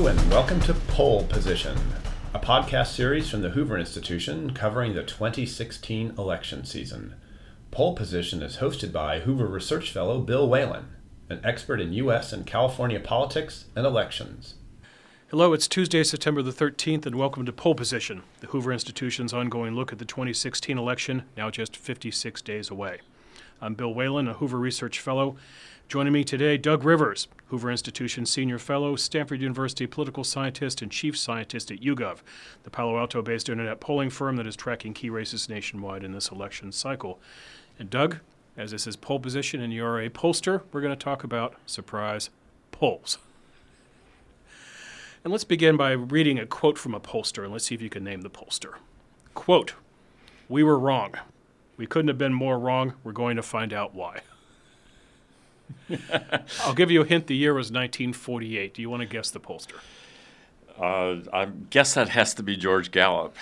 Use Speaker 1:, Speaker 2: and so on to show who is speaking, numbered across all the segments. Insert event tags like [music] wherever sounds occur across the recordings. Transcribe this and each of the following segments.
Speaker 1: And welcome to Poll Position, a podcast series from the Hoover Institution covering the 2016 election season. Poll Position is hosted by Hoover Research Fellow Bill Whalen, an expert in U.S. and California politics and elections.
Speaker 2: Hello, it's Tuesday, September the 13th, and welcome to Poll Position, the Hoover Institution's ongoing look at the 2016 election, now just 56 days away. I'm Bill Whalen, a Hoover Research Fellow. Joining me today, Doug Rivers, Hoover Institution Senior Fellow, Stanford University political scientist, and Chief Scientist at YouGov, the Palo Alto based internet polling firm that is tracking key races nationwide in this election cycle. And Doug, as this is poll position and you're a pollster, we're going to talk about surprise polls. And let's begin by reading a quote from a pollster, and let's see if you can name the pollster. Quote We were wrong. We couldn't have been more wrong. We're going to find out why. [laughs] I'll give you a hint. The year was 1948. Do you want to guess the pollster?
Speaker 3: Uh, I guess that has to be George Gallup.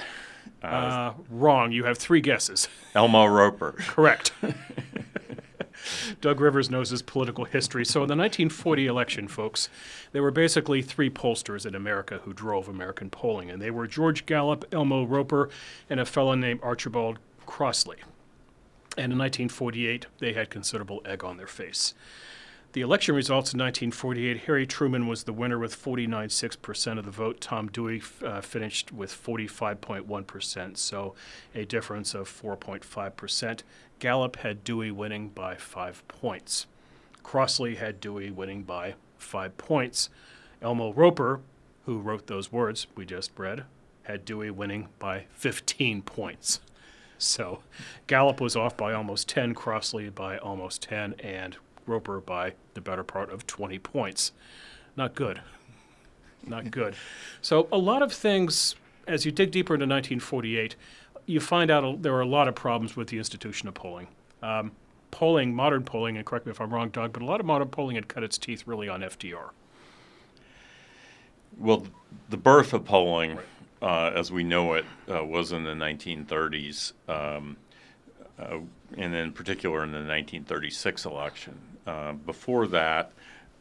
Speaker 2: Uh, uh, wrong. You have three guesses.
Speaker 3: Elmo Roper.
Speaker 2: Correct. [laughs] Doug Rivers knows his political history. So, in the 1940 election, folks, there were basically three pollsters in America who drove American polling, and they were George Gallup, Elmo Roper, and a fellow named Archibald Crossley. And in 1948, they had considerable egg on their face. The election results in 1948, Harry Truman was the winner with 49.6% of the vote. Tom Dewey uh, finished with 45.1%, so a difference of 4.5%. Gallup had Dewey winning by five points. Crossley had Dewey winning by five points. Elmo Roper, who wrote those words we just read, had Dewey winning by 15 points. [laughs] So Gallup was off by almost 10, Crossley by almost 10, and Roper by the better part of 20 points. Not good. Not [laughs] good. So a lot of things, as you dig deeper into 1948, you find out there are a lot of problems with the institution of polling. Um, polling, modern polling, and correct me if I'm wrong, Doug, but a lot of modern polling had cut its teeth really on FDR.
Speaker 3: Well, the birth of polling right uh, as we know it, uh, was in the 1930s, um, uh, and in particular in the 1936 election. Uh, before that,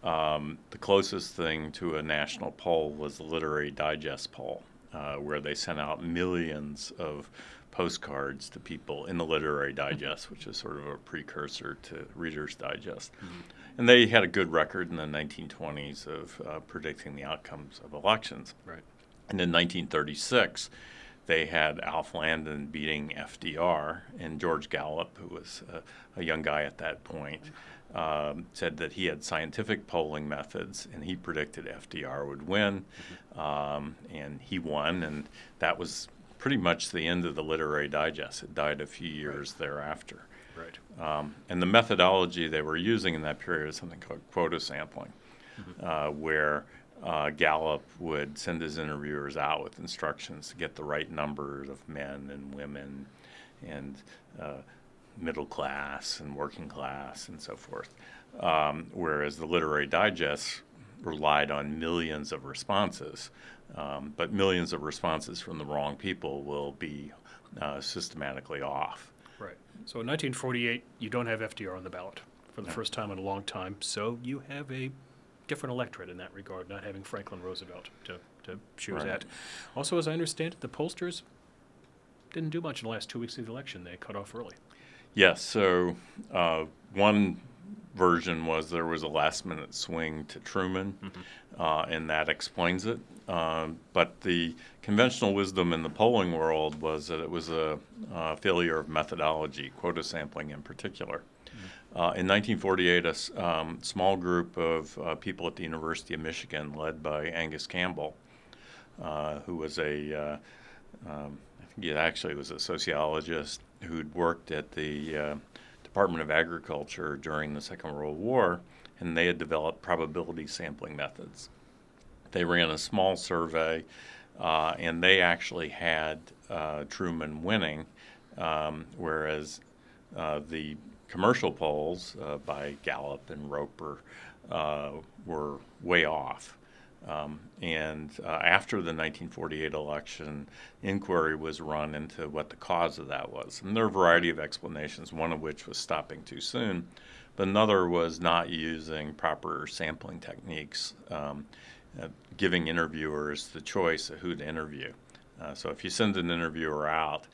Speaker 3: um, the closest thing to a national poll was the Literary Digest poll, uh, where they sent out millions of postcards to people in the Literary Digest, which is sort of a precursor to Reader's Digest. Mm-hmm. And they had a good record in the 1920s of uh, predicting the outcomes of elections.
Speaker 2: Right.
Speaker 3: And in 1936, they had Alf Landon beating FDR, and George Gallup, who was a, a young guy at that point, um, said that he had scientific polling methods, and he predicted FDR would win, mm-hmm. um, and he won, and that was pretty much the end of the Literary Digest. It died a few years right. thereafter.
Speaker 2: Right.
Speaker 3: Um, and the methodology they were using in that period is something called quota sampling, mm-hmm. uh, where uh, Gallup would send his interviewers out with instructions to get the right numbers of men and women and uh, middle class and working class and so forth. Um, whereas the Literary Digest relied on millions of responses, um, but millions of responses from the wrong people will be uh, systematically off.
Speaker 2: Right. So in 1948, you don't have FDR on the ballot for the no. first time in a long time, so you have a different electorate in that regard, not having Franklin Roosevelt to, to choose right. at. Also, as I understand it, the pollsters didn't do much in the last two weeks of the election. They cut off early.
Speaker 3: Yes. So uh, one version was there was a last minute swing to Truman, mm-hmm. uh, and that explains it. Uh, but the conventional wisdom in the polling world was that it was a, a failure of methodology, quota sampling in particular. Uh, in 1948, a um, small group of uh, people at the University of Michigan, led by Angus Campbell, uh, who was a, uh, um, I think he actually was a sociologist who'd worked at the uh, Department of Agriculture during the Second World War, and they had developed probability sampling methods. They ran a small survey, uh, and they actually had Truman winning, um, whereas the commercial polls uh, by Gallup and Roper uh, were way off. Um, and uh, after the 1948 election, inquiry was run into what the cause of that was. And there are a variety of explanations, one of which was stopping too soon, but another was not using proper sampling techniques. Um, uh, giving interviewers the choice of who to interview. Uh, so if you send an interviewer out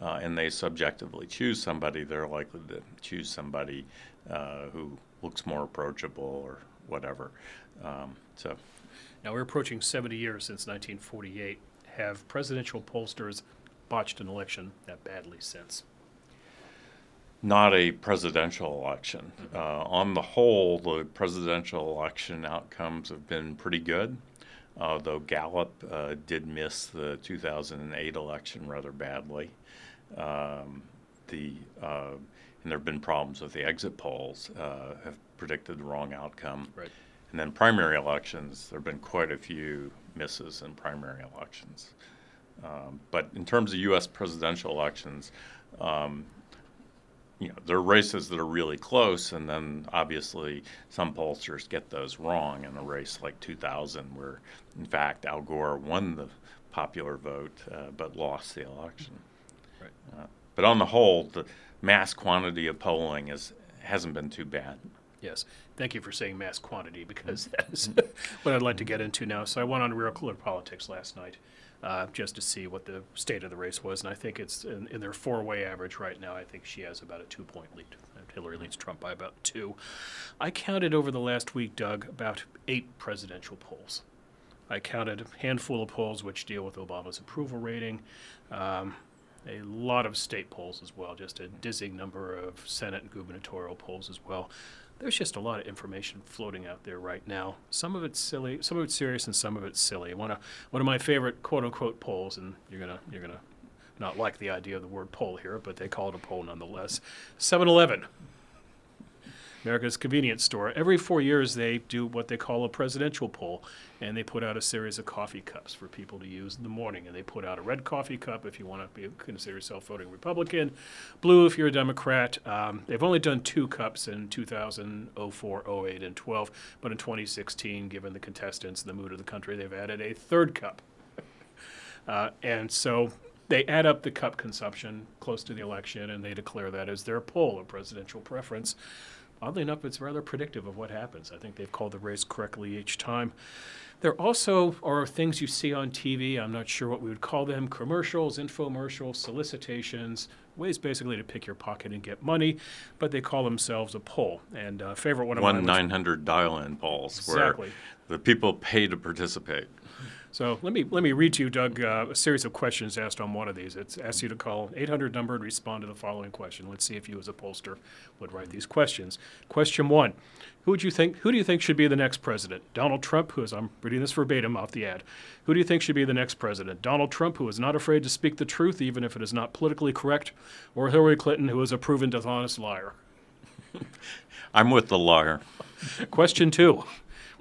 Speaker 3: uh, and they subjectively choose somebody, they're likely to choose somebody uh, who looks more approachable or whatever. Um, so
Speaker 2: now we're approaching 70 years since 1948. Have presidential pollsters botched an election that badly since?
Speaker 3: Not a presidential election. Mm-hmm. Uh, on the whole, the presidential election outcomes have been pretty good, uh, though Gallup uh, did miss the 2008 election rather badly. Um, the uh, and there have been problems with the exit polls uh, have predicted the wrong outcome.
Speaker 2: Right.
Speaker 3: And then primary elections, there have been quite a few misses in primary elections. Um, but in terms of U.S. presidential elections, um, you know, there are races that are really close, and then obviously some pollsters get those wrong in a race like 2000, where in fact Al Gore won the popular vote uh, but lost the election.
Speaker 2: Right.
Speaker 3: Uh, but on the whole, the mass quantity of polling is hasn't been too bad.
Speaker 2: Yes. Thank you for saying mass quantity because that is [laughs] what I'd like to get into now. So I went on Real Clear Politics last night uh, just to see what the state of the race was, and I think it's in, in their four-way average right now. I think she has about a two-point lead. Hillary leads Trump by about two. I counted over the last week, Doug, about eight presidential polls. I counted a handful of polls which deal with Obama's approval rating. Um, a lot of state polls as well, just a dizzying number of Senate and gubernatorial polls as well. There's just a lot of information floating out there right now. Some of it's silly, some of it's serious, and some of it's silly. One of one of my favorite quote unquote polls, and you're gonna you're gonna not like the idea of the word poll here, but they call it a poll nonetheless. 7-Eleven America's Convenience Store. Every four years, they do what they call a presidential poll, and they put out a series of coffee cups for people to use in the morning. And they put out a red coffee cup if you want to be, consider yourself voting Republican, blue if you're a Democrat. Um, they've only done two cups in 2004, 08, and 12, but in 2016, given the contestants, and the mood of the country, they've added a third cup. uh, and so they add up the cup consumption close to the election and they declare that as their poll of presidential preference oddly enough, it's rather predictive of what happens. I think they've called the race correctly each time. There also are things you see on TV. I'm not sure what we would call them commercials, infomercials, solicitations, ways basically to pick your pocket and get money, but they call themselves a poll. And uh, favorite one of
Speaker 3: one
Speaker 2: mine.
Speaker 3: One 900 dial in polls
Speaker 2: exactly.
Speaker 3: where the people pay to participate.
Speaker 2: So let me let me read to you, Doug, uh, a series of questions asked on one of these. It asks you to call 800 number and respond to the following question. Let's see if you, as a pollster, would write these questions. Question one: Who would you think? Who do you think should be the next president? Donald Trump, who is I'm reading this verbatim off the ad. Who do you think should be the next president? Donald Trump, who is not afraid to speak the truth, even if it is not politically correct, or Hillary Clinton, who is a proven dishonest liar? [laughs]
Speaker 3: I'm with the liar.
Speaker 2: Question two.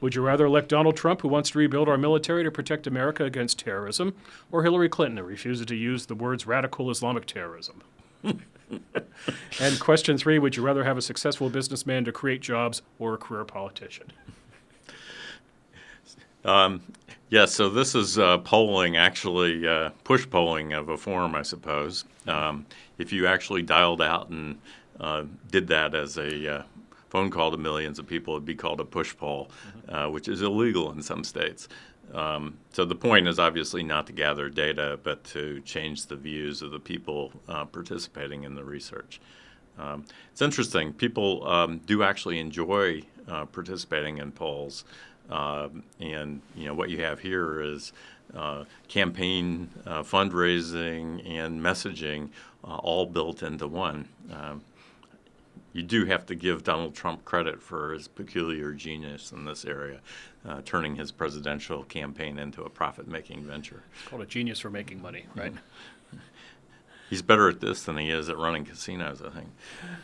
Speaker 2: Would you rather elect Donald Trump, who wants to rebuild our military to protect America against terrorism, or Hillary Clinton, who refuses to use the words radical Islamic terrorism? [laughs] and question three Would you rather have a successful businessman to create jobs or a career politician?
Speaker 3: Um, yes, yeah, so this is uh, polling, actually, uh, push polling of a form, I suppose. Um, if you actually dialed out and uh, did that as a uh, phone call to millions of people would be called a push poll, uh, which is illegal in some states. Um, so the point is obviously not to gather data, but to change the views of the people uh, participating in the research. Um, it's interesting. People um, do actually enjoy uh, participating in polls, um, and you know what you have here is uh, campaign uh, fundraising and messaging uh, all built into one. Um, you do have to give Donald Trump credit for his peculiar genius in this area, uh, turning his presidential campaign into a profit making venture.
Speaker 2: It's called a genius for making money, right?
Speaker 3: He's better at this than he is at running casinos, I think.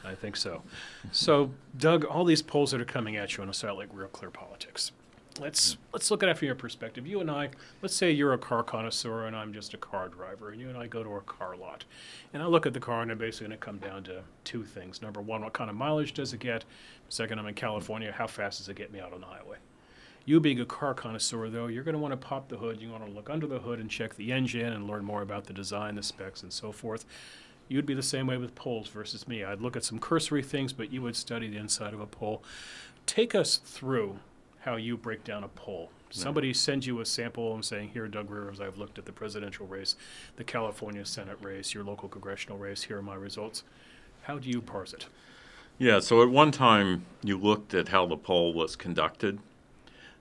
Speaker 2: I think so. So, Doug, all these polls that are coming at you on a site like Real Clear Politics, let's let's look at it from your perspective. You and I, let's say you're a car connoisseur and I'm just a car driver, and you and I go to a car lot, and I look at the car and I'm basically going to come down to two things. Number one, what kind of mileage does it get? Second, I'm in California. How fast does it get me out on the highway? You being a car connoisseur, though, you're going to want to pop the hood. You want to look under the hood and check the engine and learn more about the design, the specs, and so forth. You'd be the same way with polls versus me. I'd look at some cursory things, but you would study the inside of a poll. Take us through how you break down a poll Somebody sends you a sample and saying, "Here, Doug Rivers, I've looked at the presidential race, the California Senate race, your local congressional race. Here are my results." How do you parse it?
Speaker 3: Yeah, so at one time you looked at how the poll was conducted.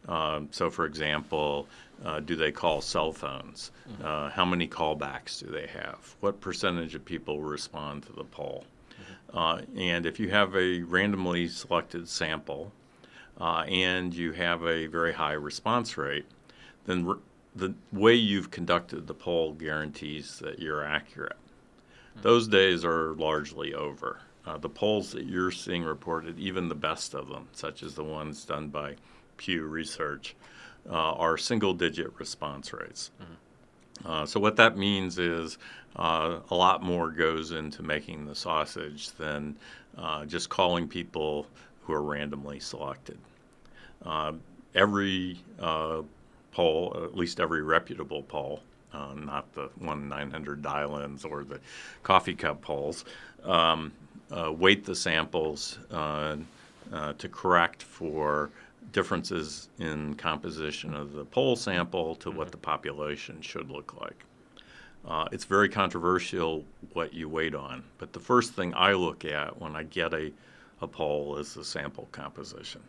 Speaker 3: Um, so, for example, uh, do they call cell phones? Mm-hmm. Uh, how many callbacks do they have? What percentage of people respond to the poll? Mm-hmm. Uh, and if you have a randomly selected sample uh, and you have a very high response rate, then re- the way you've conducted the poll guarantees that you're accurate. Mm-hmm. Those days are largely over. Uh, the polls that you're seeing reported, even the best of them, such as the ones done by Pew Research, uh, are single digit response rates. Mm-hmm. Uh, so, what that means is uh, a lot more goes into making the sausage than uh, just calling people who are randomly selected. Uh, every poll, at least every reputable poll, uh, not the one 900 dial-ins or the coffee cup polls, um, uh, weight the samples uh, uh, to correct for differences in composition of the poll sample to what the population should look like. Uh, it's very controversial what you weight on, but the first thing I look at when I get a, a poll is the sample composition.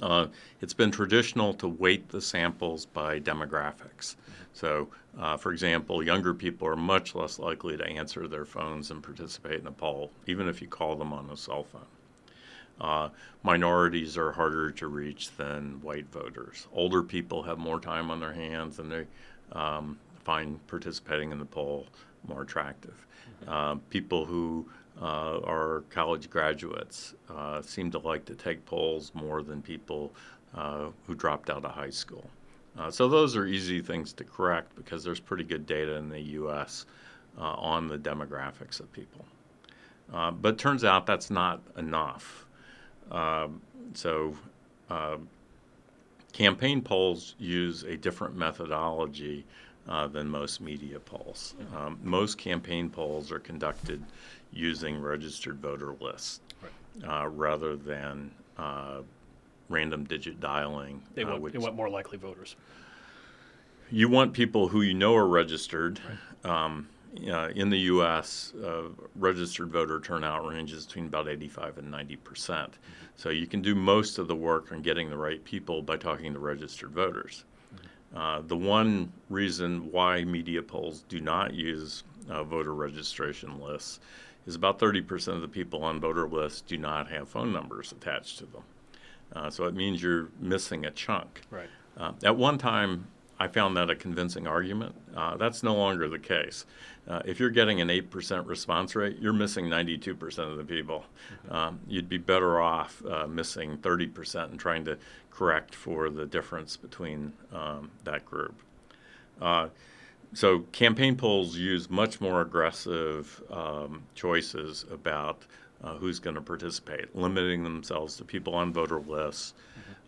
Speaker 3: Uh, it's been traditional to weight the samples by demographics. So, uh, for example, younger people are much less likely to answer their phones and participate in a poll, even if you call them on a cell phone. Uh, minorities are harder to reach than white voters. Older people have more time on their hands and they um, find participating in the poll more attractive. Uh, people who uh, our college graduates uh, seem to like to take polls more than people uh, who dropped out of high school. Uh, so those are easy things to correct because there's pretty good data in the U.S. Uh, on the demographics of people. Uh, but turns out that's not enough. Um, so campaign polls use a different methodology than most media polls. Um, most campaign polls are conducted using registered voter lists right. uh, rather than uh, random digit dialing.
Speaker 2: They uh, want, they want more likely voters.
Speaker 3: You want people who you know are registered. Right. Um, in the U.S., uh, registered voter turnout ranges between about 85 and 90 percent. Mm-hmm. So you can do most of the work on getting the right people by talking to registered voters. Mm-hmm. Uh, the one reason why media polls do not use uh, voter registration lists is about 30% of the people on voter lists do not have phone numbers attached to them. Uh, so it means you're missing a chunk.
Speaker 2: Right.
Speaker 3: Uh, at one time, I found that a convincing argument. Uh, that's no longer the case. Uh, if you're getting an 8% response rate, you're missing 92% of the people. Mm-hmm. Um, you'd be better off uh, missing 30% and trying to correct for the difference between um, that group. So campaign polls use much more aggressive um, choices about uh, who's going to participate, limiting themselves to people on voter lists.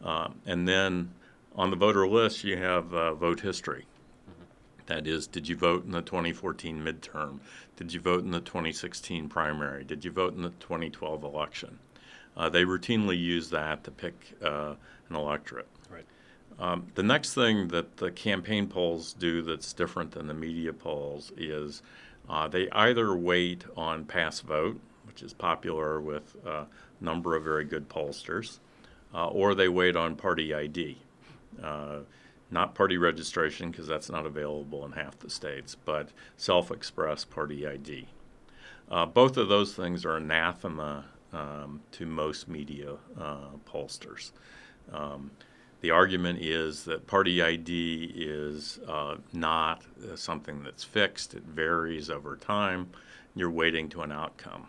Speaker 3: Mm-hmm. Uh, and then on the voter list, you have uh, vote history. Mm-hmm. That is, did you vote in the 2014 midterm? Did you vote in the 2016 primary? Did you vote in the 2012 election? Uh, they routinely use that to pick uh, an electorate. Um, the next thing that the campaign polls do that's different than the media polls is uh, they either weight on pass vote, which is popular with a number of very good pollsters, uh, or they weight on party ID. Uh, not party registration, because that's not available in half the states, but self expressed party ID. Uh, both of those things are anathema um, to most media uh, pollsters. Um, the argument is that party ID is uh, not uh, something that's fixed, it varies over time. You're weighting to an outcome.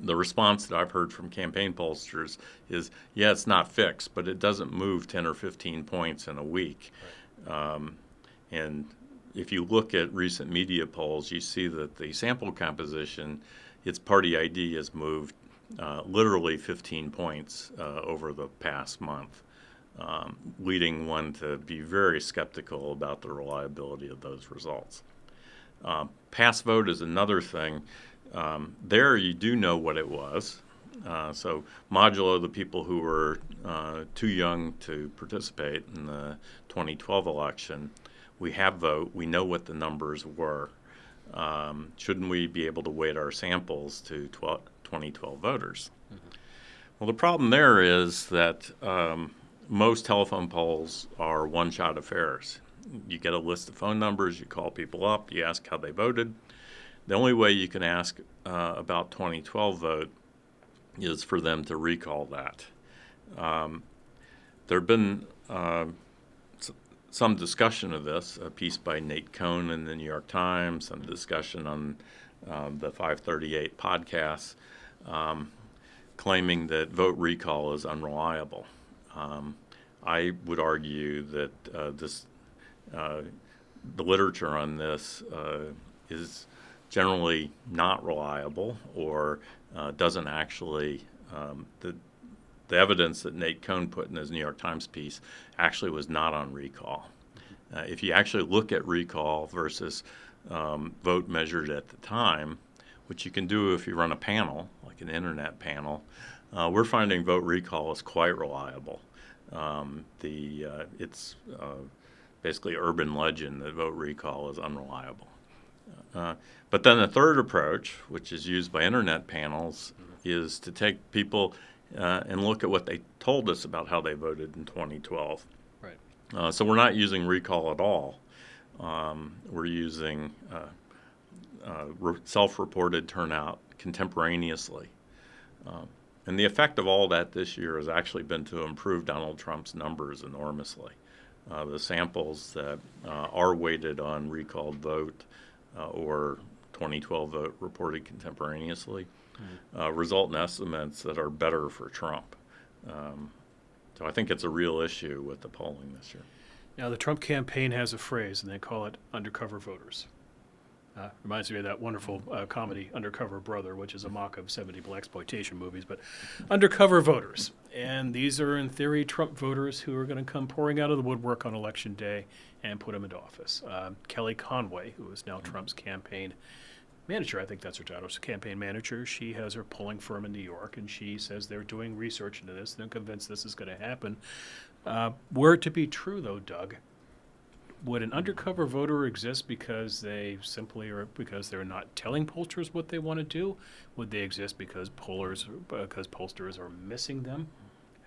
Speaker 3: The response that I've heard from campaign pollsters is yeah, it's not fixed, but it doesn't move 10 or 15 points in a week. Um, and if you look at recent media polls, you see that the sample composition, its party ID has moved uh, literally 15 points uh, over the past month um, leading one to be very skeptical about the reliability of those results. Uh, pass vote is another thing. Um, there, you do know what it was. Uh, so, modulo the people who were uh, too young to participate in the 2012 election, we have vote. We know what the numbers were. Um, shouldn't we be able to weight our samples to 12, 2012 voters? Mm-hmm. Well, the problem there is that um, most telephone polls are one shot affairs. You get a list of phone numbers, you call people up, you ask how they voted. The only way you can ask uh, about 2012 vote is for them to recall that. Um, there have been uh, some discussion of this, a piece by Nate Cohn in the New York Times, some discussion on um, the 538 podcast, um, claiming that vote recall is unreliable. Um, I would argue that uh, this, uh, the literature on this uh, is generally not reliable or uh, doesn't actually um, the the evidence that Nate Cohn put in his New York Times piece actually was not on recall. Uh, if you actually look at recall versus um, vote measured at the time, which you can do if you run a panel, like an internet panel, uh, we're finding vote recall is quite reliable. Um, the uh, it's uh, basically urban legend that vote recall is unreliable. Uh, but then the third approach, which is used by internet panels, mm-hmm. is to take people uh, and look at what they told us about how they voted in 2012.
Speaker 2: Right.
Speaker 3: Uh, so we're not using recall at all. Um, we're using uh, uh, re- self-reported turnout contemporaneously. Um, and the effect of all that this year has actually been to improve Donald Trump's numbers enormously. Uh, the samples that uh, are weighted on recalled vote uh, or 2012 vote reported contemporaneously mm-hmm. uh, result in estimates that are better for Trump. Um, so I think it's a real issue with the polling this year.
Speaker 2: Now, the Trump campaign has a phrase, and they call it undercover voters. Uh, reminds me of that wonderful uh, comedy, Undercover Brother, which is a mock of 70 exploitation movies, but undercover voters. And these are, in theory, Trump voters who are going to come pouring out of the woodwork on election day and put him into office. Uh, Kellyanne Conway, who is now Trump's campaign manager, I think that's her title, campaign manager. She has her polling firm in New York, and she says they're doing research into this. They're convinced this is going to happen. Uh, were it to be true, though, Doug, would an undercover voter exist because they simply are because they're not telling pollsters what they want to do? Would they exist because pollers because pollsters are missing them?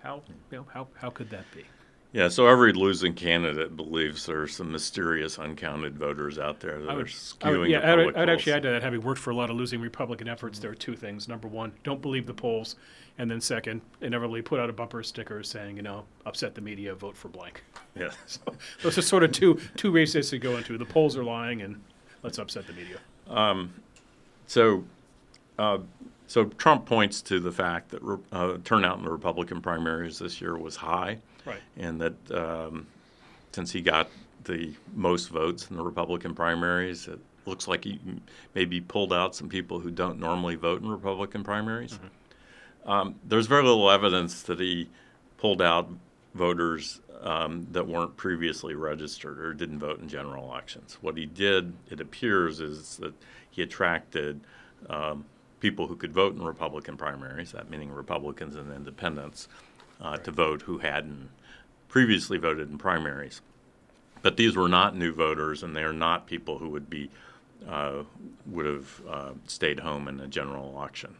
Speaker 2: How you know, how how could that be?
Speaker 3: Yeah, so every losing candidate believes there's some mysterious uncounted voters out there that would,
Speaker 2: are
Speaker 3: skewing I would,
Speaker 2: yeah,
Speaker 3: the
Speaker 2: I
Speaker 3: public
Speaker 2: would, I'd actually add to that. Having worked for a lot of losing Republican efforts, there are two things. Number one, don't believe the polls, and then second, inevitably put out a bumper sticker saying, you know, upset the media, vote for blank.
Speaker 3: Yeah. [laughs]
Speaker 2: So those are sort of two two races to go into. The polls are lying, and let's upset the media.
Speaker 3: Um, so, uh, so Trump points to the fact that re- uh, turnout in the Republican primaries this year was high,
Speaker 2: Right.
Speaker 3: and that um, since he got the most votes in the Republican primaries, it looks like he maybe pulled out some people who don't normally vote in Republican primaries. Um, there's very little evidence that he pulled out voters um, that weren't previously registered or didn't vote in general elections. What he did, it appears, is that he attracted um, people who could vote in Republican primaries, that meaning Republicans and independents, uh, to vote who hadn't previously voted in primaries. But these were not new voters, and they are not people who would be uh, would have uh, stayed home in a general election.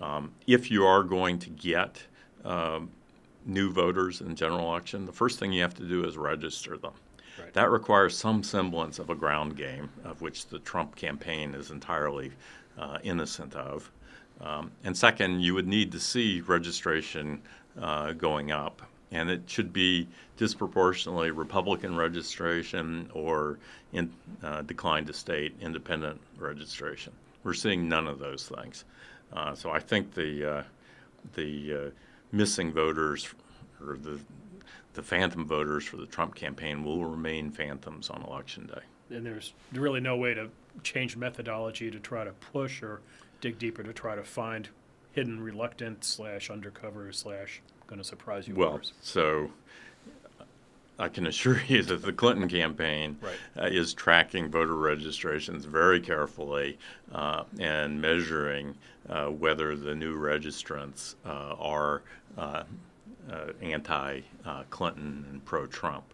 Speaker 3: Um, if you are going to get um, new voters in general election, the first thing you have to do is register them.
Speaker 2: Right.
Speaker 3: That requires some semblance of a ground game, of which the Trump campaign is entirely uh, innocent of. Um, and second, you would need to see registration uh, going up. And it should be disproportionately Republican registration or in, uh, decline to state independent registration. We're seeing none of those things. Uh, so I think the uh, the uh, missing voters or the the phantom voters for the Trump campaign will remain phantoms on election day.
Speaker 2: And there's really no way to change methodology to try to push or dig deeper to try to find hidden reluctant slash undercover slash going to surprise you
Speaker 3: Well,
Speaker 2: voters.
Speaker 3: so I can assure [laughs] you that the Clinton campaign
Speaker 2: Right.
Speaker 3: uh, is tracking voter registrations very carefully uh, and measuring uh, whether the new registrants uh, are uh, uh, anti uh, Clinton and pro Trump.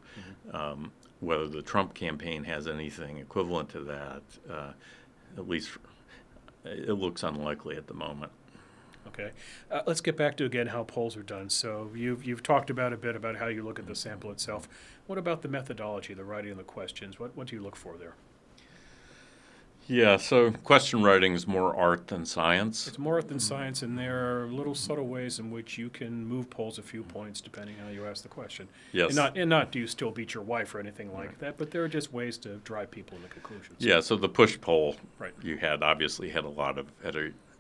Speaker 3: Um, whether the Trump campaign has anything equivalent to that, uh, at least it looks unlikely at the moment.
Speaker 2: Okay. Uh, let's get back to again how polls are done. So you've you've talked about a bit about how you look at the sample itself. What about the methodology, the writing of the questions? What what do you look for there?
Speaker 3: Yeah, so question writing is more art than science.
Speaker 2: It's more art than science, and there are little subtle ways in which you can move polls a few points depending on how you ask the question.
Speaker 3: Yes.
Speaker 2: And not and not do you still beat your wife or anything like that, but there are just ways to drive people into conclusions.
Speaker 3: Yeah, so the push poll
Speaker 2: Right.
Speaker 3: you had obviously had a lot of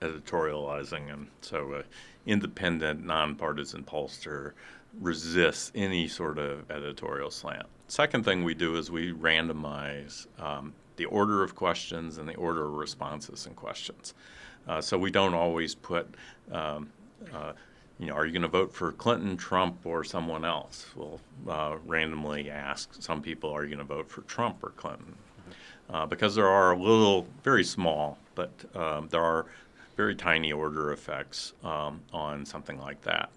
Speaker 3: editorializing, and so uh, independent, nonpartisan pollster resists any sort of editorial slant. Second thing we do is we randomize um, the order of questions and the order of responses and questions. Uh, so we don't always put, um, uh, you know, are you going to vote for Clinton, Trump, or someone else? We'll uh, randomly ask some people, are you going to vote for Trump or Clinton? uh, because there are a little, very small, but um, there are very tiny order effects um, on something like that.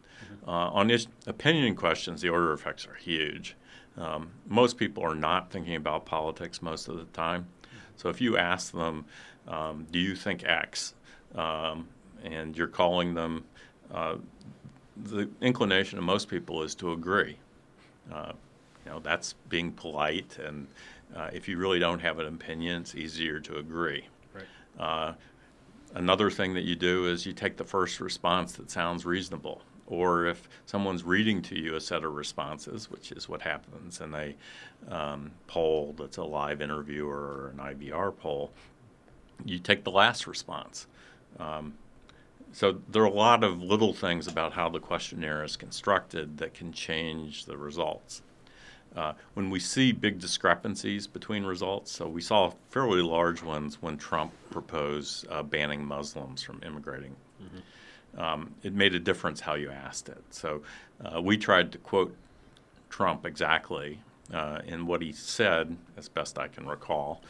Speaker 3: Uh, on is- opinion questions, the order effects are huge. Um, most people are not thinking about politics most of the time. So if you ask them, um, do you think X? Um, and you're calling them, uh, the inclination of most people is to agree. Uh, you know, that's being polite, and uh, if you really don't have an opinion, it's easier to agree.
Speaker 2: Right.
Speaker 3: Another thing that you do is you take the first response that sounds reasonable. Or if someone's reading to you a set of responses, which is what happens in a um, poll that's a live interview or an IVR poll, you take the last response. Um, so there are a lot of little things about how the questionnaire is constructed that can change the results. Uh, when we see big discrepancies between results, so we saw fairly large ones when Trump proposed uh, banning Muslims from immigrating. Um, it made a difference how you asked it. So uh, we tried to quote Trump exactly, uh, and what he said, as best I can recall,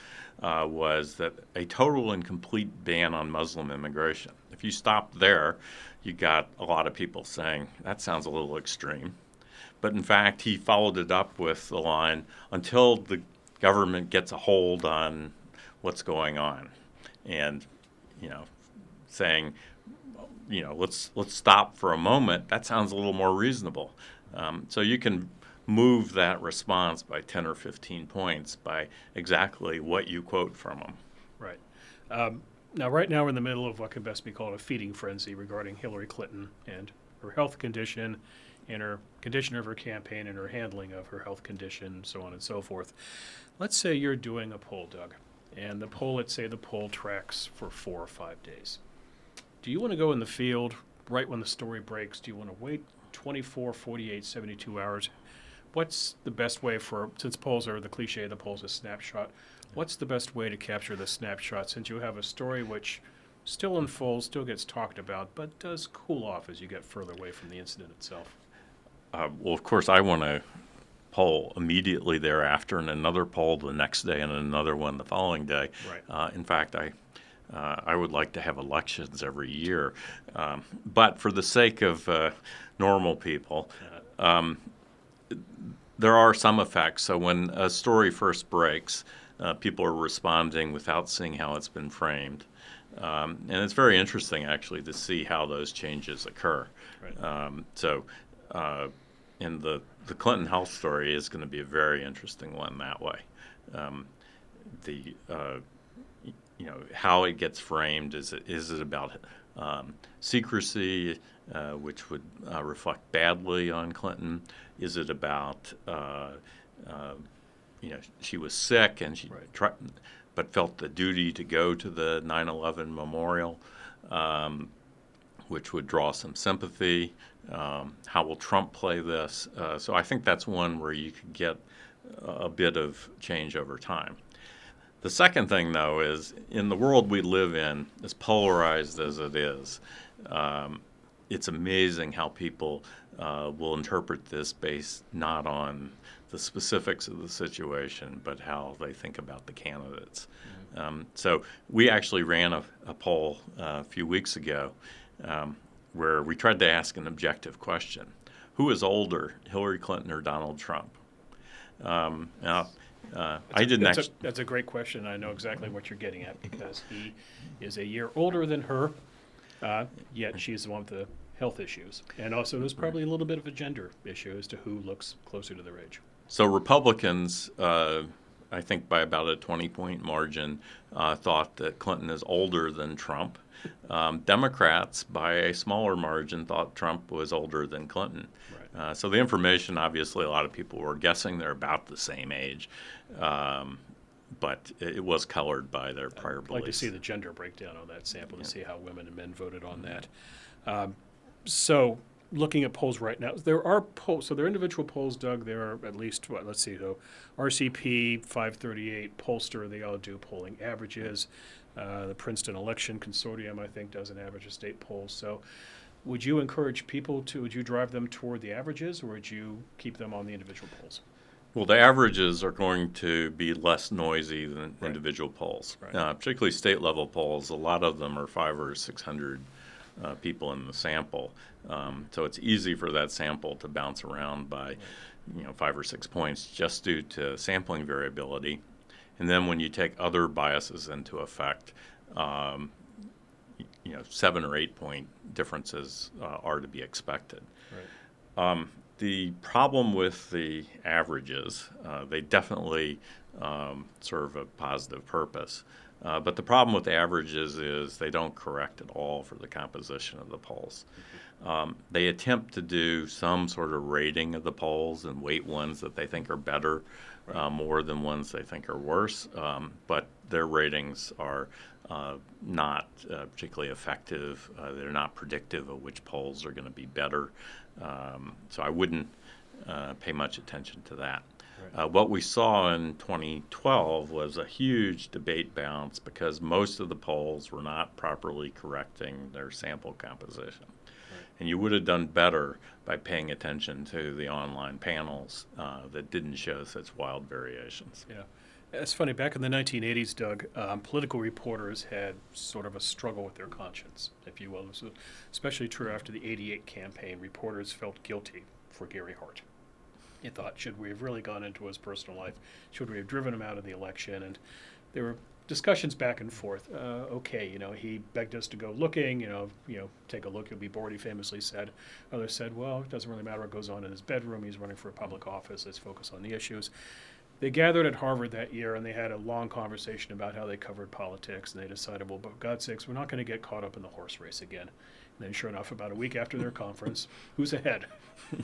Speaker 3: uh, was that a total and complete ban on Muslim immigration. If you stop there, you got a lot of people saying that sounds a little extreme. But in fact, he followed it up with the line until the government gets a hold on what's going on, and you know, saying, you know, let's let's stop for a moment. That sounds a little more reasonable. Um, so you can move that response by 10 or 15 points by exactly what you quote from them.
Speaker 2: Right. Um, now, right now, we're in the middle of what can best be called a feeding frenzy regarding Hillary Clinton and her health condition, and her condition of her campaign, and her handling of her health condition, so on and so forth. Let's say you're doing a poll, Doug, and the poll, let's say the poll tracks for four or five days. Do you want to go in the field right when the story breaks? Do you want to wait 24, 48, 72 hours? What's the best way for, since polls are the cliche, the poll's a snapshot, what's the best way to capture the snapshot since you have a story which still unfolds, still gets talked about, but does cool off as you get further away from the incident itself?
Speaker 3: Uh, well, of course, I want to poll immediately thereafter, and another poll the next day, and another one the following day.
Speaker 2: Right.
Speaker 3: Uh, in fact, I uh, I would like to have elections every year, um, but for the sake of uh, normal people, um, there are some effects. So when a story first breaks, uh, people are responding without seeing how it's been framed. Um, and it's very interesting, actually, to see how those changes occur.
Speaker 2: Right.
Speaker 3: Um, so, uh, and the, the Clinton health story is going to be a very interesting one that way. Um, the uh, you know how it gets framed is it is it about um, secrecy, uh, which would uh, reflect badly on Clinton? Is it about uh, uh, you know she was sick and she
Speaker 2: Right.
Speaker 3: tri- but felt the duty to go to the 9/11 memorial, um, which would draw some sympathy. Um, how will Trump play this? Uh, so I think that's one where you could get a bit of change over time. The second thing, though, is in the world we live in, as polarized as it is, um, it's amazing how people uh, will interpret this based not on the specifics of the situation, but how they think about the candidates. Mm-hmm. Um, so we actually ran a, a poll uh, a few weeks ago um, where we tried to ask an objective question: Who is older, Hillary Clinton or Donald Trump? Um, now, uh, I didn't
Speaker 2: that's
Speaker 3: actually.
Speaker 2: A, that's a great question. I know exactly what you're getting at because he is a year older than her, uh, yet she's the one with the health issues. And also, there's probably a little bit of a gender issue as to who looks closer to their age.
Speaker 3: So, Republicans, uh, I think by about a 20 point margin, uh, thought that Clinton is older than Trump. Um, Democrats, by a smaller margin, thought Trump was older than Clinton. Right. Uh, so the information, obviously, a lot of people were guessing they're about the same age, um, but it was colored by their prior
Speaker 2: I'd
Speaker 3: beliefs.
Speaker 2: like to see the gender breakdown on that sample yeah. to see how women and men voted on that. Um, so looking at polls right now, there are polls. So there are individual polls, Doug. There are at least what? Let's see. So RCP, 538, Pollster. They all do polling averages. Uh, the Princeton Election Consortium, I think, does an average of state polls. So, would you encourage people to? Would you drive them toward the averages, or would you keep them on the individual polls?
Speaker 3: Well, the averages are going to be less noisy than right. individual polls, right. uh, particularly state level polls. A lot of them are five or six hundred uh, people in the sample. Um, so it's easy for that sample to bounce around by, you know, five or six points just due to sampling variability. And then when you take other biases into effect, um, you know, seven or eight point differences uh, are to be expected. Right. Um, the problem with the averages, uh, they definitely um, serve a positive purpose. Uh, but the problem with the averages is they don't correct at all for the composition of the polls. Um, they attempt to do some sort of rating of the polls and weight ones that they think are better uh, more than ones they think are worse, um, but their ratings are uh, not uh, particularly effective. Uh, they're not predictive of which polls are going to be better. Um, so I wouldn't uh, pay much attention to that. Uh, what we saw in 2012 was a huge debate bounce because most of the polls were not properly correcting their sample composition. Right. And you would have done better by paying attention to the online panels uh, that didn't show such wild variations.
Speaker 2: Yeah. It's funny, back in the 1980s, Doug, um, political reporters had sort of a struggle with their conscience, if you will. This was especially true after the 88 campaign. Reporters felt guilty for Gary Hart you thought, should we have really gone into his personal life? Should we have driven him out of the election? And there were discussions back and forth. Uh, okay, you know, he begged us to go looking. You know, you know, take a look. You'll be bored. He famously said. Others said, well, it doesn't really matter what goes on in his bedroom. He's running for a public office. Let's focus on the issues. They gathered at Harvard that year and they had a long conversation about how they covered politics. And they decided, well, for God's sakes, we're not going to get caught up in the horse race again. And then, sure enough, about a week after their conference, who's ahead? [laughs]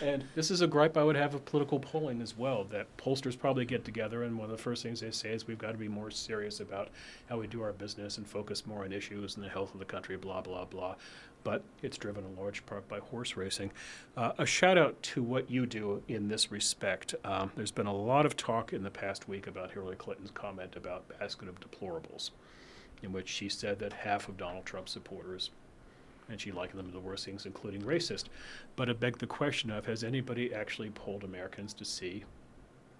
Speaker 2: And this is a gripe I would have of political polling as well. That pollsters probably get together, and one of the first things they say is we've got to be more serious about how we do our business and focus more on issues and the health of the country, blah, blah, blah. But it's driven in large part by horse racing. Uh, a shout out to what you do in this respect. Um, there's been a lot of talk in the past week about Hillary Clinton's comment about basket of deplorables, in which she said that half of Donald Trump's supporters and she likened them to the worst things, including racist. But it begged the question of has anybody actually polled Americans to see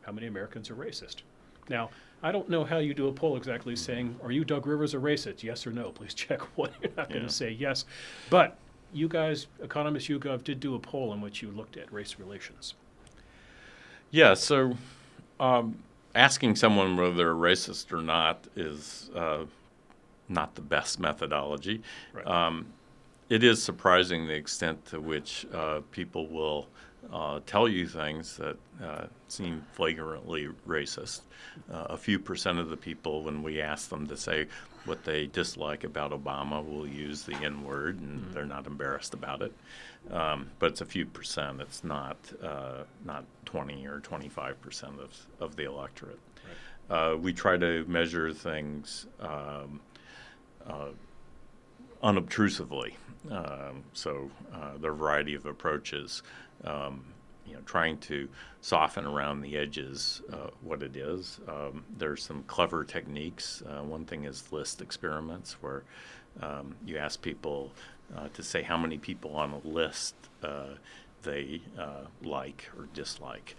Speaker 2: how many Americans are racist? Now, I don't know how you do a poll exactly saying, are you Doug Rivers a racist? Yes or no? Please [laughs] check one. You're not yeah. going to say yes. But you guys, Economist YouGov, did do a poll in which you looked at race relations.
Speaker 3: Yeah, so um, asking someone whether they're racist or not is uh, not the best methodology. Right. Um, it is surprising the extent to which uh, people will uh, tell you things that uh, seem flagrantly racist. Uh, a few percent of the people, when we ask them to say what they dislike about Obama, will use the N word and mm-hmm. they're not embarrassed about it. Um, but it's a few percent. It's not uh, not 20 or 25 percent of, of the electorate. Right. Uh, we try to measure things um, unobtrusively. Um, so uh, there are a variety of approaches. Um, you know, trying to soften around the edges uh, what it is. Um, there's some clever techniques. Uh, one thing is list experiments, where um, you ask people uh, to say how many people on a list uh, they uh, like or dislike.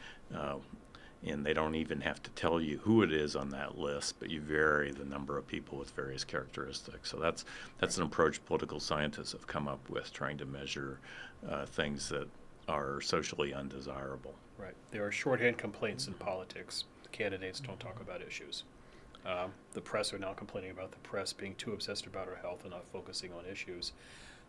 Speaker 3: And they don't even have to tell you who it is on that list, but you vary the number of people with various characteristics. So that's that's an approach political scientists have come up with, trying to measure uh, things that are socially undesirable.
Speaker 2: Right. There are shorthand complaints in politics. The candidates don't talk about issues. Um, the press are now complaining about the press being too obsessed about our health and not focusing on issues.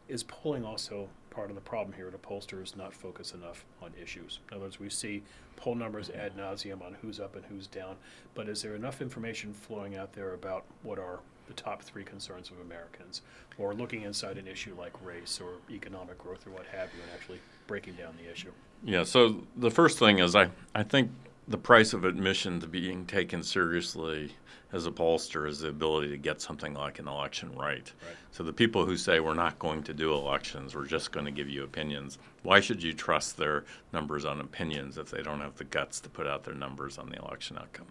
Speaker 2: Is polling also part of the problem here? The pollsters not focus enough on issues. In other words, we see poll numbers ad nauseum on who's up and who's down, but is there enough information flowing out there about what are the top three concerns of Americans, or looking inside an issue like race or economic growth or what have you, and actually breaking down the issue?
Speaker 3: Yeah. So the first thing is I I think the price of admission to being taken seriously as a pollster is the ability to get something like an election right.
Speaker 2: Right.
Speaker 3: So the people who say we're not going to do elections, we're just going to give you opinions, why should you trust their numbers on opinions if they don't have the guts to put out their numbers on the election outcome?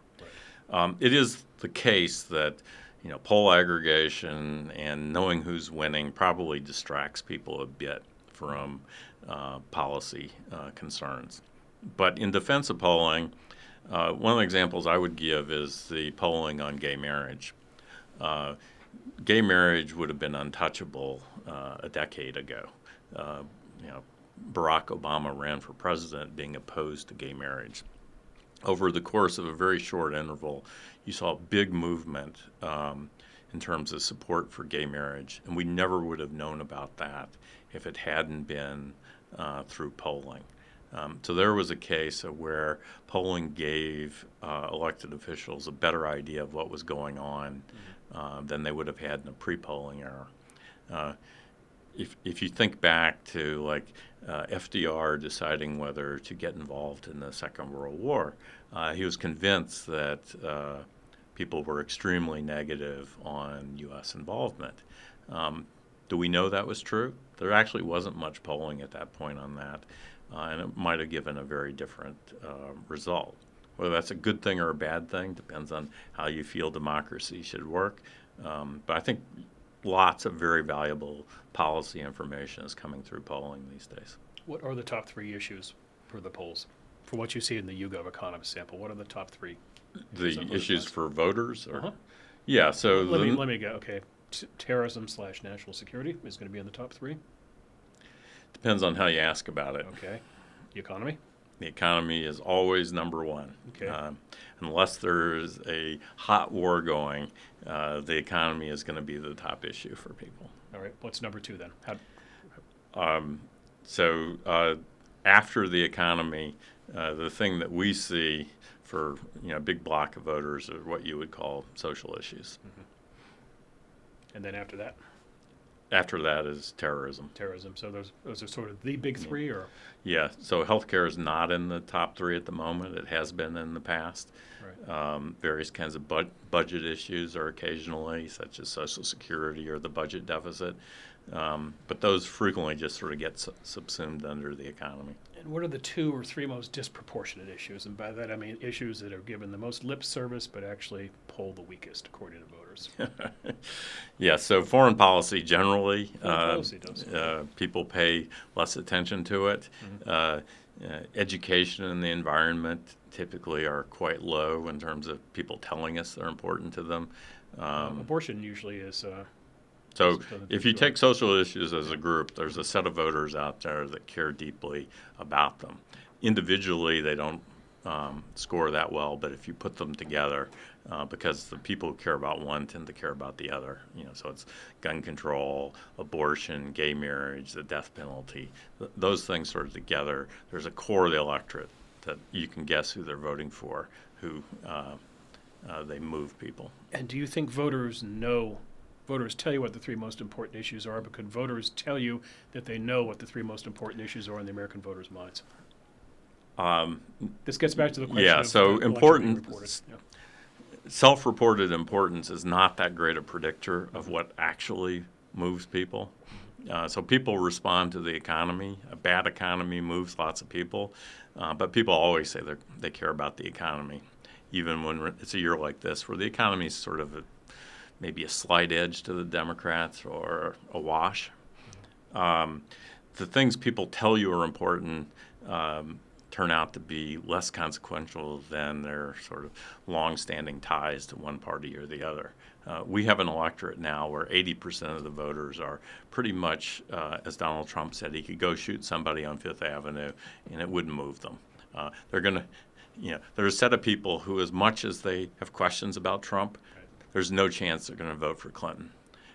Speaker 3: Um, it is the case that you know poll aggregation and knowing who's winning probably distracts people a bit from uh, policy uh, concerns. But in defense of polling, uh, one of the examples I would give is the polling on gay marriage. Uh, gay marriage would have been untouchable uh, a decade ago. Uh, you know, Barack Obama ran for president being opposed to gay marriage. Over the course of a very short interval, you saw a big movement um, in terms of support for gay marriage, and we never would have known about that if it hadn't been uh, through polling. Um, so there was a case where polling gave uh, elected officials a better idea of what was going on uh, than they would have had in a pre-polling era. Uh, if if you think back to like uh, FDR deciding whether to get involved in the Second World War, uh, he was convinced that uh, people were extremely negative on U.S. involvement. Um, do we know that was true? There actually wasn't much polling at that point on that uh, and it might have given a very different uh, result. Whether that's a good thing or a bad thing depends on how you feel democracy should work. Um, but I think lots of very valuable policy information is coming through polling these days.
Speaker 2: What are the top three issues for the polls? For what you see in the YouGov Economist sample, what are the top three?
Speaker 3: The issues for voters, or
Speaker 2: Uh-huh.
Speaker 3: yeah. So
Speaker 2: Let
Speaker 3: the,
Speaker 2: me, let me go. Okay. T- terrorism slash national security is going to be in the top three.
Speaker 3: Depends on how you ask about it.
Speaker 2: Okay. The economy.
Speaker 3: The economy is always number one.
Speaker 2: Okay.
Speaker 3: Um, unless there's a hot war going, uh, the economy is going to be the top issue for people.
Speaker 2: All right. What's number two then? How,
Speaker 3: Um, so uh, after the economy, uh, the thing that we see for you know a big block of voters are what you would call social issues.
Speaker 2: and then after that,
Speaker 3: After that is terrorism.
Speaker 2: terrorism. So those those are sort of the big three, or
Speaker 3: Yeah, so healthcare is not in the top three at the moment. It has been in the past.
Speaker 2: right.
Speaker 3: Um, various kinds of bud- budget issues are occasionally, such as Social Security or the budget deficit. Um, but those frequently just sort of get su- subsumed under the economy.
Speaker 2: And what are the two or three most disproportionate issues? And by that I mean issues that are given the most lip service, but actually poll the weakest, according to voters. [laughs]
Speaker 3: Yeah, so foreign policy generally,
Speaker 2: Foreign
Speaker 3: uh,
Speaker 2: policy
Speaker 3: uh, people pay less attention to it.
Speaker 2: Mm-hmm.
Speaker 3: Uh, uh, education and the environment typically are quite low in terms of people telling us they're important to them. Um,
Speaker 2: Abortion usually is. Uh,
Speaker 3: so if you take social issues as a group, there's a set of voters out there that care deeply about them. Individually, they don't um, score that well, but if you put them together, uh, because the people who care about one tend to care about the other, you know, so it's gun control, abortion, gay marriage, the death penalty, th- those things sort of together. There's a core of the electorate that you can guess who they're voting for, who uh, uh, they move people.
Speaker 2: and do you think voters know? Voters tell you what the three most important issues are, but could voters tell you that they know what the three most important issues are in the American voters' minds?
Speaker 3: Um,
Speaker 2: This gets back to the question.
Speaker 3: Yeah,
Speaker 2: of
Speaker 3: so
Speaker 2: the election
Speaker 3: important-
Speaker 2: reported.
Speaker 3: Importance is not that great a predictor of what actually moves people. Uh, so people respond to the economy. A bad economy moves lots of people, uh, but people always say they they care about the economy, even when it's a year like this where the economy is sort of a, maybe a slight edge to the Democrats or a wash. Um, the things people tell you are important um, turn out to be less consequential than their sort of long-standing ties to one party or the other. Uh, we have an electorate now where 80% of the voters are pretty much, uh, as Donald Trump said, he could go shoot somebody on Fifth Avenue and it wouldn't move them. Uh, they're going to, you know, there's a set of people who, as much as they have questions about Trump, there's no chance they're going to vote for Clinton.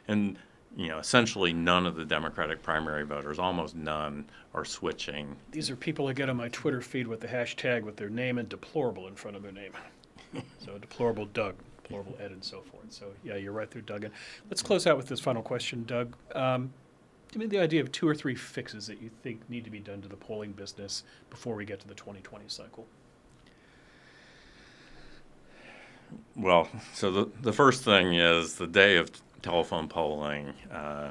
Speaker 3: And you know, essentially none of the Democratic primary voters, almost none, are switching.
Speaker 2: These are people I get on my Twitter feed with the hashtag with their name and deplorable in front of their name. [laughs] so deplorable Doug, deplorable Ed, and so forth. So yeah, you're right there, Doug. And let's close out with this final question, Doug. Um, give me the idea of two or three fixes that you think need to be done to the polling business before we get to the 2020 cycle.
Speaker 3: Well, so the, the first thing is the day of telephone polling uh,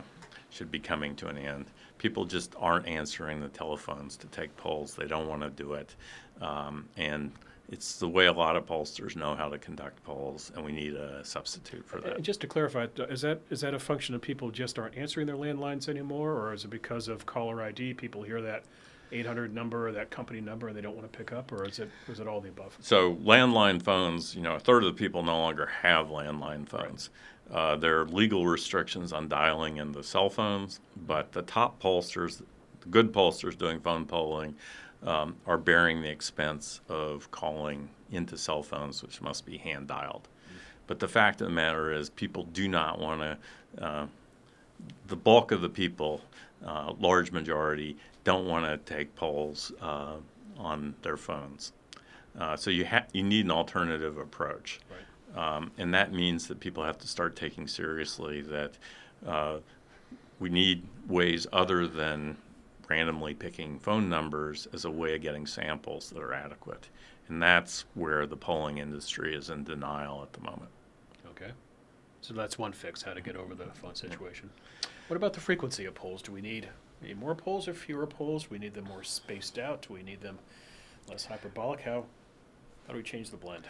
Speaker 3: should be coming to an end. People just aren't answering the telephones to take polls. They don't want to do it. Um, and it's the way a lot of pollsters know how to conduct polls, and we need a substitute for that.
Speaker 2: And just to clarify, is that is that a function of people just aren't answering their landlines anymore, or is it because of caller ID? People hear that 800 number or that company number and they don't want to pick up, or is it is it all the above?
Speaker 3: So landline phones, you know, a third of the people no longer have landline phones. Right. Uh, there are legal restrictions on dialing in the cell phones, but the top pollsters, the good pollsters doing phone polling, um, are bearing the expense of calling into cell phones, which must be hand dialed. But the fact of the matter is, people do not want to. Uh, the bulk of the people, uh, large majority, don't want to take polls uh, on their phones. Uh, so you ha- you need an alternative approach.
Speaker 2: Right.
Speaker 3: Um, and that means that people have to start taking seriously that uh, we need ways other than randomly picking phone numbers as a way of getting samples that are adequate. And that's where the polling industry is in denial at the moment.
Speaker 2: Okay. So that's one fix, how to get over the phone situation. What about the frequency of polls? Do we need, need more polls or fewer polls? Do we need them more spaced out? Do we need them less hyperbolic? How, how do we change the blend?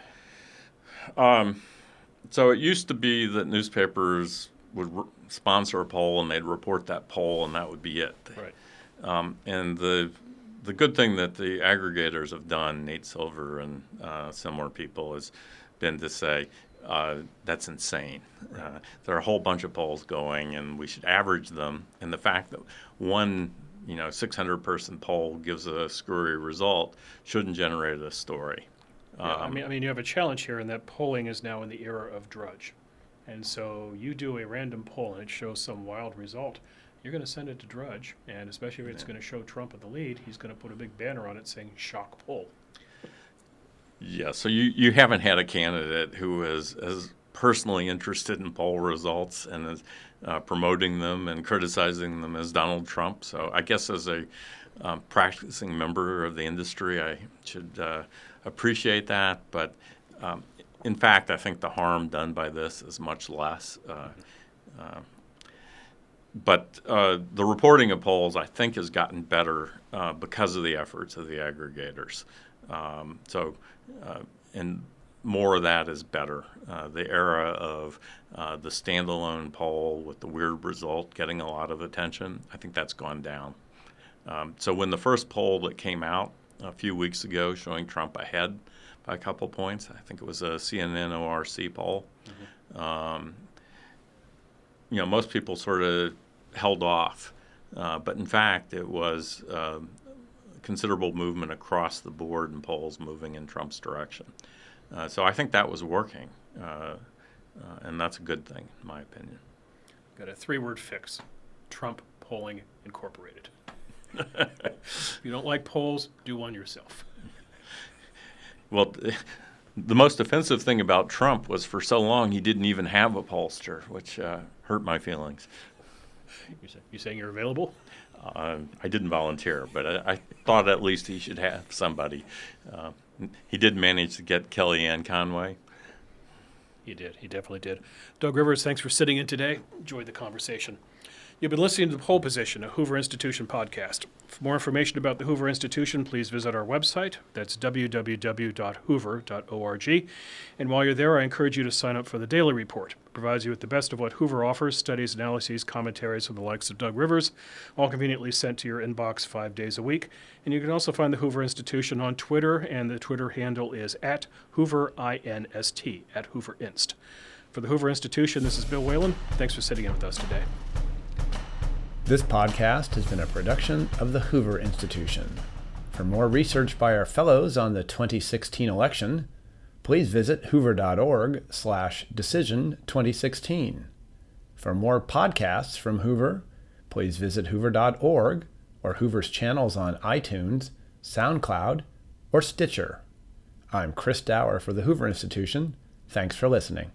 Speaker 3: Um, so it used to be that newspapers would re- sponsor a poll and they'd report that poll and that would be it.
Speaker 2: Right.
Speaker 3: Um, and the the good thing that the aggregators have done, Nate Silver and uh, similar people, has been to say uh, that's insane. Right. Uh, there are a whole bunch of polls going, and we should average them. And the fact that one you know 600 person poll gives a screwy result shouldn't generate a story.
Speaker 2: Yeah, um, I mean, I mean, you have a challenge here in that polling is now in the era of Drudge, and so you do a random poll and it shows some wild result. You're going to send it to Drudge, and especially if it's yeah. going to show Trump at the lead, he's going to put a big banner on it saying "shock poll."
Speaker 3: Yeah, so you, you haven't had a candidate who is as personally interested in poll results and is uh, promoting them and criticizing them as Donald Trump. So I guess as a um, practicing member of the industry, I should uh, appreciate that, but um, in fact, I think the harm done by this is much less. Uh, uh, but uh, the reporting of polls, I think, has gotten better uh, because of the efforts of the aggregators. Um, so, uh, and more of that is better. Uh, the era of the standalone poll with the weird result getting a lot of attention, I think that's gone down. Um, so when the first poll that came out a few weeks ago showing Trump ahead by a couple points. I think it was a CNN ORC poll. Mm-hmm. Um, you know, most people sort of held off, uh, but in fact, it was uh, considerable movement across the board in polls moving in Trump's direction. Uh, so I think that was working, uh, uh, and that's a good thing, in my opinion.
Speaker 2: Got a three word fix Trump Polling Incorporated if you don't like polls, do one yourself.
Speaker 3: Well, the most offensive thing about Trump was for so long he didn't even have a pollster, which uh, hurt my feelings.
Speaker 2: You, say, you saying you're available?
Speaker 3: Uh, I didn't volunteer, but I, I, thought at least he should have somebody. Uh, he did manage to get Kellyanne Conway.
Speaker 2: He did. He definitely did. Doug Rivers, thanks for sitting in today. Enjoyed the conversation. You've been listening to the Poll Position, a Hoover Institution podcast. For more information about the Hoover Institution, please visit our website. That's www.hoover.org. And while you're there, I encourage you to sign up for the Daily Report. It provides you with the best of what Hoover offers studies, analyses, commentaries from the likes of Doug Rivers, all conveniently sent to your inbox five days a week. And you can also find the Hoover Institution on Twitter, and the Twitter handle is at HooverINST, at HooverInst. For the Hoover Institution, this is Bill Whalen. Thanks for sitting in with us today.
Speaker 1: This podcast has been a production of the Hoover Institution. For more research by our fellows on the 2016 election, please visit hoover.org slash decision 2016. For more podcasts from Hoover, please visit hoover.org or Hoover's channels on iTunes, SoundCloud, or Stitcher. I'm Chris Dower for the Hoover Institution. Thanks for listening.